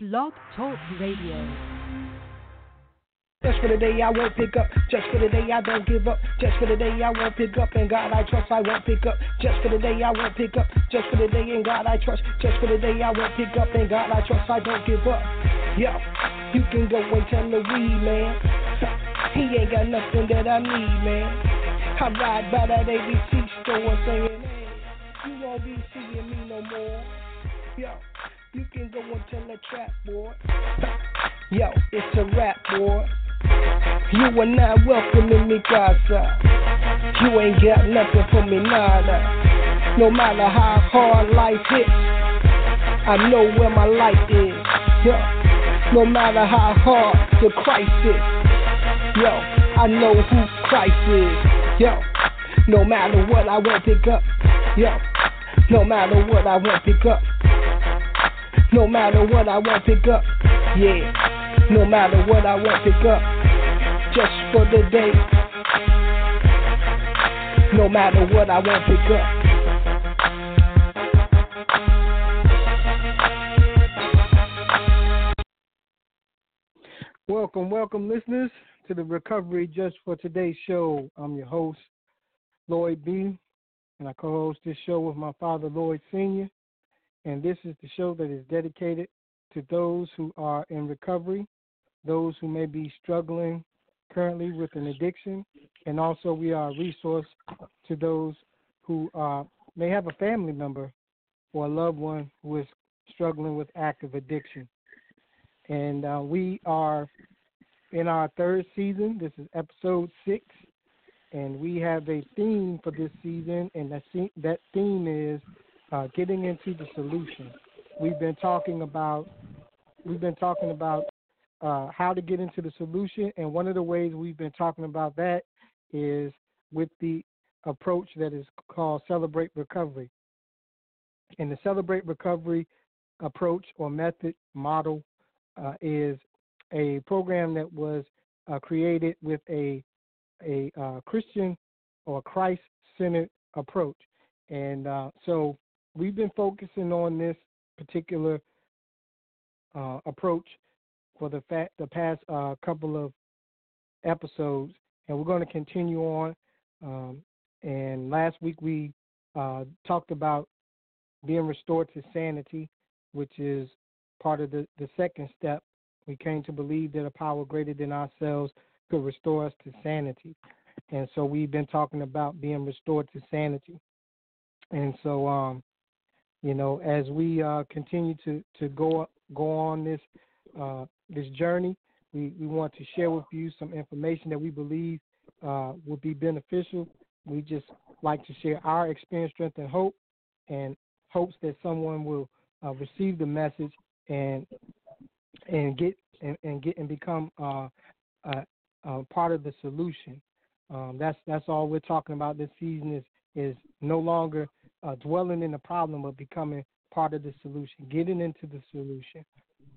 Blog Talk Radio. Just for the day I won't pick up. Just for the day I don't give up. Just for the day I won't pick up. And God I trust I won't pick up. Just for the day I won't pick up. Just for the day in God I trust. Just for the day I won't pick up. And God I trust I don't give up. Yo, you can go and tell the weed man. He ain't got nothing that I need, man. I ride by that ABC store saying, hey, you won't be seeing me no more. Yo, you can go and tell the trap boy. Yo, it's a rap boy. You are not welcome in me casa. You ain't got nothing for me, nada. No matter how hard life hits, I know where my light is. Yo, no matter how hard the crisis, yo, I know who Christ is. Yo, no matter what I won't pick up. Yo, no matter what I won't pick up. No matter what I won't pick up. Yeah, no matter what I won't pick up just for the day. No matter what, I won't pick up. Welcome, welcome, listeners, to the Recovery Just for Today show. I'm your host, Lloyd B., and I co host this show with my father, Lloyd Sr., and this is the show that is dedicated to those who are in recovery, those who may be struggling currently with an addiction, and also we are a resource to those who uh, may have a family member or a loved one who is struggling with active addiction. And uh, we are in our third season. This is episode six, and we have a theme for this season, and that that theme is uh, getting into the solution. We've been talking about we've been talking about uh, how to get into the solution. And one of the ways we've been talking about that is with the approach that is called Celebrate Recovery. And the Celebrate Recovery approach or method model uh, is a program that was uh, created with a a uh, Christian or Christ centered approach. And uh, so we've been focusing on this particular uh, approach for the fact the past uh, couple of episodes, and we're going to continue on. Um, and last week we uh, talked about being restored to sanity, which is part of the, the second step. We came to believe that a power greater than ourselves could restore us to sanity. And so we've been talking about being restored to sanity. And so, um, you know, as we uh, continue to, to go go on this uh, this journey. We, we want to share with you some information that we believe uh, will be beneficial. We just like to share our experience, strength, and hope, and hopes that someone will uh, receive the message and and get and, and get and become uh, part of the solution. Um, that's that's all we're talking about this season is is no longer uh, dwelling in the problem, but becoming part of the solution, getting into the solution.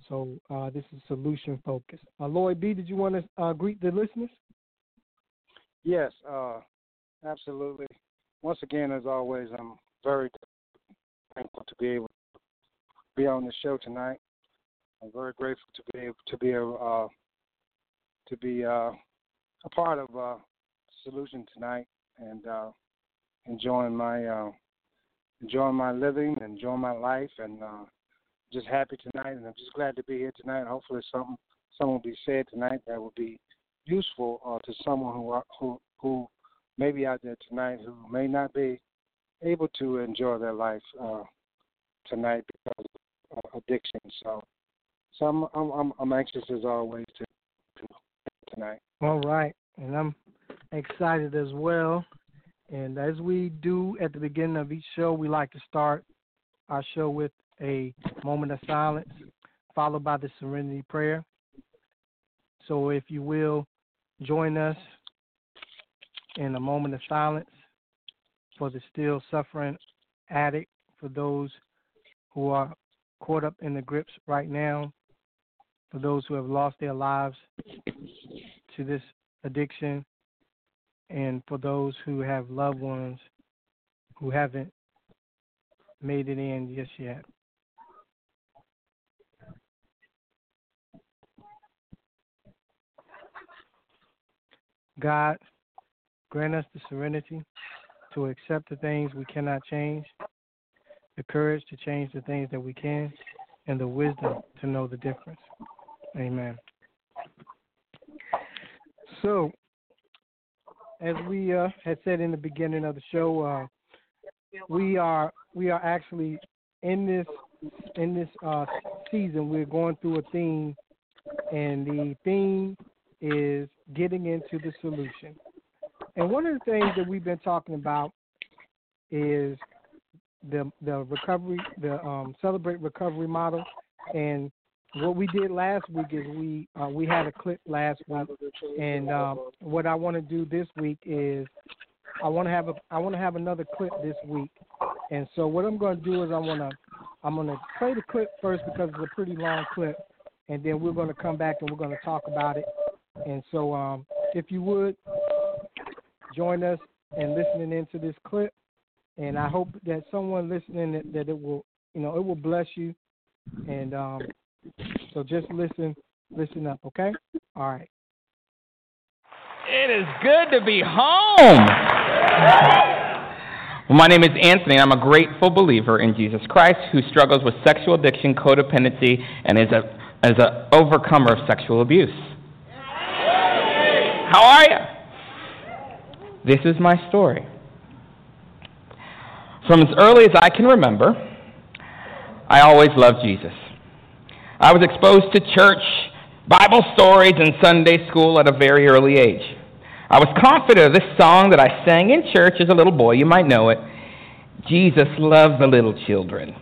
So uh, this is solution focused. Uh, Lloyd B, did you want to uh, greet the listeners? Yes, uh, absolutely. Once again, as always, I'm very thankful to be able to be on the show tonight. I'm very grateful to be able to be a uh, to be uh, a part of uh, solution tonight and enjoying my enjoying my living, enjoying my life, and just happy tonight, and I'm just glad to be here tonight. Hopefully, something something will be said tonight that will be useful uh, to someone who are, who who may be out there tonight who may not be able to enjoy their life uh, tonight because of uh, addiction. So, so I'm, I'm I'm anxious as always to tonight. All right, and I'm excited as well. And as we do at the beginning of each show, we like to start our show with a moment of silence, followed by the serenity prayer. So, if you will, join us in a moment of silence for the still suffering addict, for those who are caught up in the grips right now, for those who have lost their lives to this addiction, and for those who have loved ones who haven't made it in just yet. God, grant us the serenity to accept the things we cannot change, the courage to change the things that we can, and the wisdom to know the difference. Amen. So, as we uh, had said in the beginning of the show, uh, we are we are actually in this in this uh, season. We're going through a theme, and the theme is getting into the solution. And one of the things that we've been talking about is the the recovery, the um, celebrate recovery model, and what we did last week is we uh, we had a clip last week, and um, what I want to do this week is I want to have a I want to have another clip this week, and so what I'm going to do is I want to I'm going to play the clip first because it's a pretty long clip, and then we're going to come back and we're going to talk about it. And so um, if you would join us and listening into this clip, and I hope that someone listening that, that it will you know it will bless you, and um, so just listen, listen up, okay? All right. It is good to be home. Well, my name is Anthony. I'm a grateful believer in Jesus Christ who struggles with sexual addiction, codependency, and is a as an overcomer of sexual abuse. How are you? This is my story. From as early as I can remember, I always loved Jesus. I was exposed to church, Bible stories, and Sunday school at a very early age. I was confident of this song that I sang in church as a little boy. You might know it. Jesus loves the little children,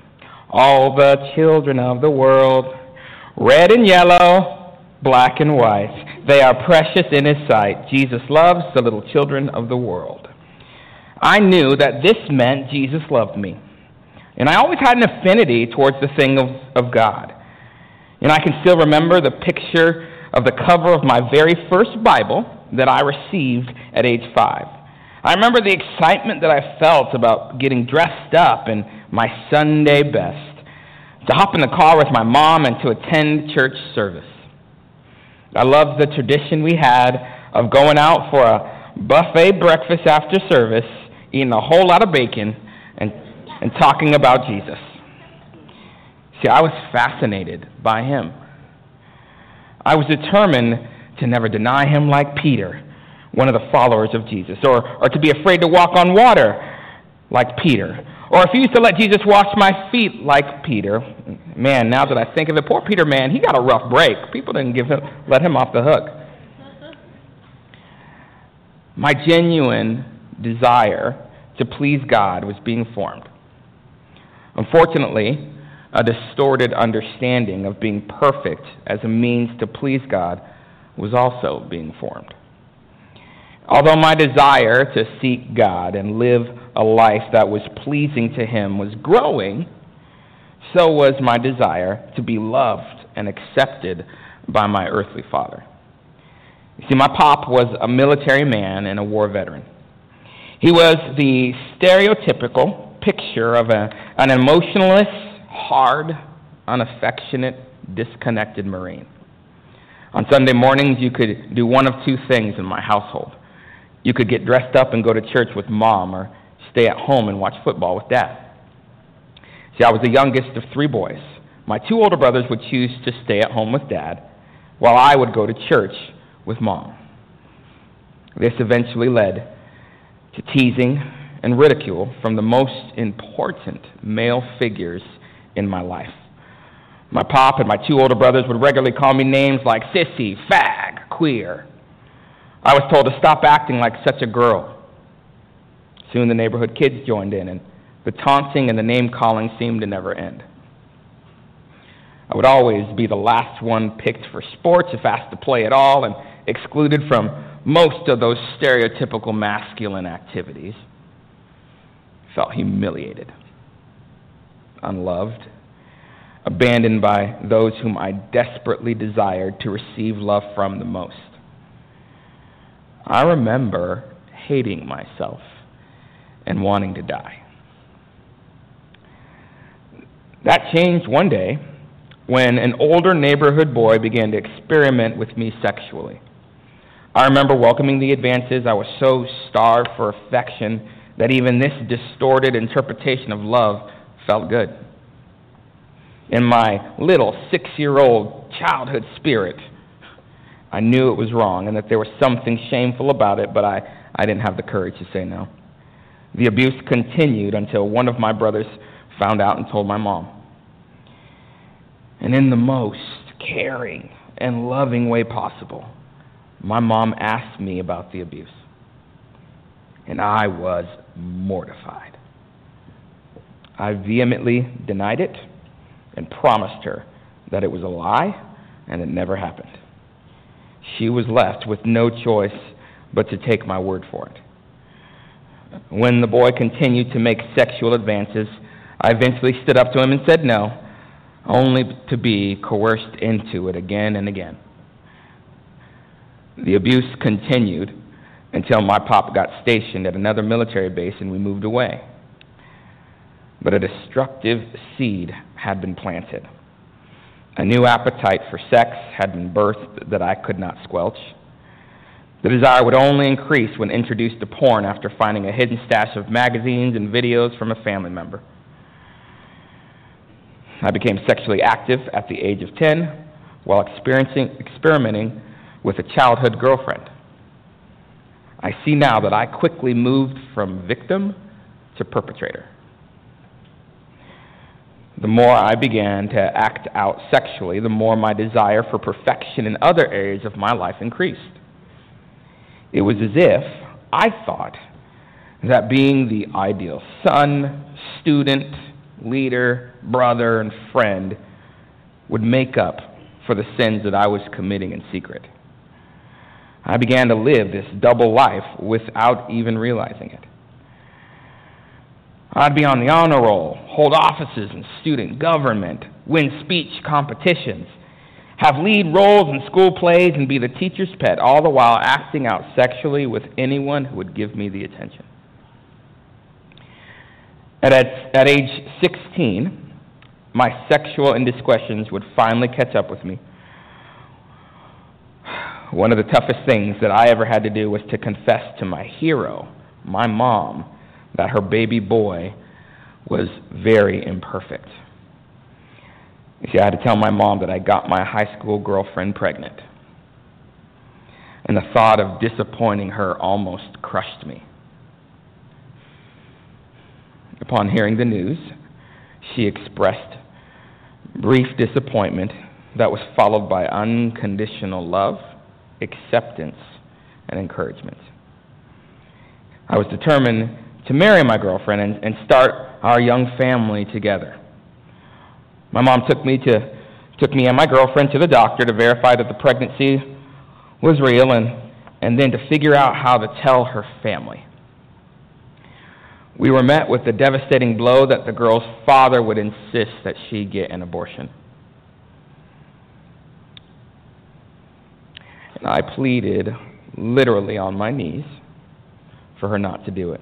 all the children of the world, red and yellow, black and white. They are precious in His sight. Jesus loves the little children of the world. I knew that this meant Jesus loved me. And I always had an affinity towards the thing of, of God. And I can still remember the picture of the cover of my very first Bible that I received at age five. I remember the excitement that I felt about getting dressed up in my Sunday best, to hop in the car with my mom and to attend church service. I loved the tradition we had of going out for a buffet breakfast after service, eating a whole lot of bacon, and, and talking about Jesus. See, I was fascinated by him. I was determined to never deny him like Peter, one of the followers of Jesus, or, or to be afraid to walk on water like Peter, or refuse to let Jesus wash my feet like Peter. Man, now that I think of it, poor Peter, man, he got a rough break. People didn't give him, let him off the hook. My genuine desire to please God was being formed. Unfortunately, a distorted understanding of being perfect as a means to please God was also being formed. Although my desire to seek God and live a life that was pleasing to Him was growing, so was my desire to be loved and accepted by my earthly father. You see, my pop was a military man and a war veteran. He was the stereotypical picture of a, an emotionless, hard, unaffectionate, disconnected Marine. On Sunday mornings, you could do one of two things in my household. You could get dressed up and go to church with mom, or stay at home and watch football with dad. See, I was the youngest of three boys. My two older brothers would choose to stay at home with dad, while I would go to church with mom. This eventually led to teasing and ridicule from the most important male figures in my life. My pop and my two older brothers would regularly call me names like sissy, fag, queer. I was told to stop acting like such a girl. Soon the neighborhood kids joined in, and the taunting and the name calling seemed to never end. I would always be the last one picked for sports if asked to play at all, and excluded from most of those stereotypical masculine activities. Felt humiliated unloved, abandoned by those whom I desperately desired to receive love from the most. I remember hating myself and wanting to die. That changed one day when an older neighborhood boy began to experiment with me sexually. I remember welcoming the advances. I was so starved for affection that even this distorted interpretation of love felt good. In my little six year old childhood spirit, I knew it was wrong and that there was something shameful about it, but I, I didn't have the courage to say no. The abuse continued until one of my brothers found out and told my mom. And in the most caring and loving way possible, my mom asked me about the abuse. And I was mortified. I vehemently denied it and promised her that it was a lie and it never happened. She was left with no choice but to take my word for it. When the boy continued to make sexual advances, I eventually stood up to him and said no, only to be coerced into it again and again. The abuse continued until my pop got stationed at another military base and we moved away. But a destructive seed had been planted. A new appetite for sex had been birthed that I could not squelch. The desire would only increase when introduced to porn after finding a hidden stash of magazines and videos from a family member. I became sexually active at the age of 10 while experiencing, experimenting with a childhood girlfriend. I see now that I quickly moved from victim to perpetrator. The more I began to act out sexually, the more my desire for perfection in other areas of my life increased. It was as if I thought that being the ideal son, student, leader, brother, and friend would make up for the sins that I was committing in secret. I began to live this double life without even realizing it. I'd be on the honor roll, hold offices in student government, win speech competitions, have lead roles in school plays, and be the teacher's pet, all the while acting out sexually with anyone who would give me the attention. At, at, at age 16, my sexual indiscretions would finally catch up with me. One of the toughest things that I ever had to do was to confess to my hero, my mom, that her baby boy was very imperfect. You see, I had to tell my mom that I got my high school girlfriend pregnant. And the thought of disappointing her almost crushed me. Upon hearing the news, she expressed brief disappointment that was followed by unconditional love, acceptance, and encouragement. I was determined to marry my girlfriend and, and start our young family together. My mom took me to took me and my girlfriend to the doctor to verify that the pregnancy was real and, and then to figure out how to tell her family. We were met with the devastating blow that the girl's father would insist that she get an abortion. And I pleaded literally on my knees for her not to do it.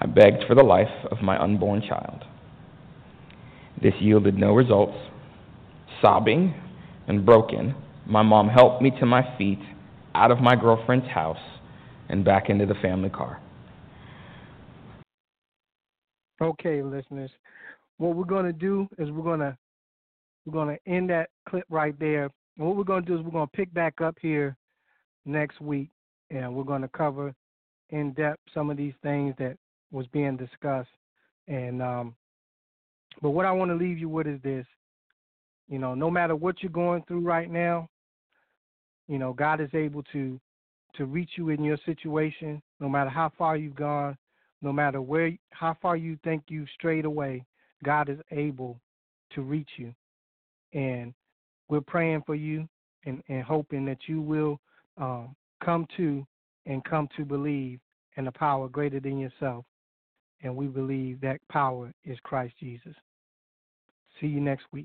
I begged for the life of my unborn child. This yielded no results. Sobbing and broken, my mom helped me to my feet out of my girlfriend's house and back into the family car. Okay, listeners. What we're going to do is we're going to we're to end that clip right there. And what we're going to do is we're going to pick back up here next week and we're going to cover in depth some of these things that was being discussed. And um, but what I want to leave you with is this: you know, no matter what you're going through right now, you know, God is able to to reach you in your situation, no matter how far you've gone, no matter where how far you think you've strayed away. God is able to reach you, and we're praying for you and, and hoping that you will um, come to and come to believe in a power greater than yourself and we believe that power is Christ Jesus. See you next week.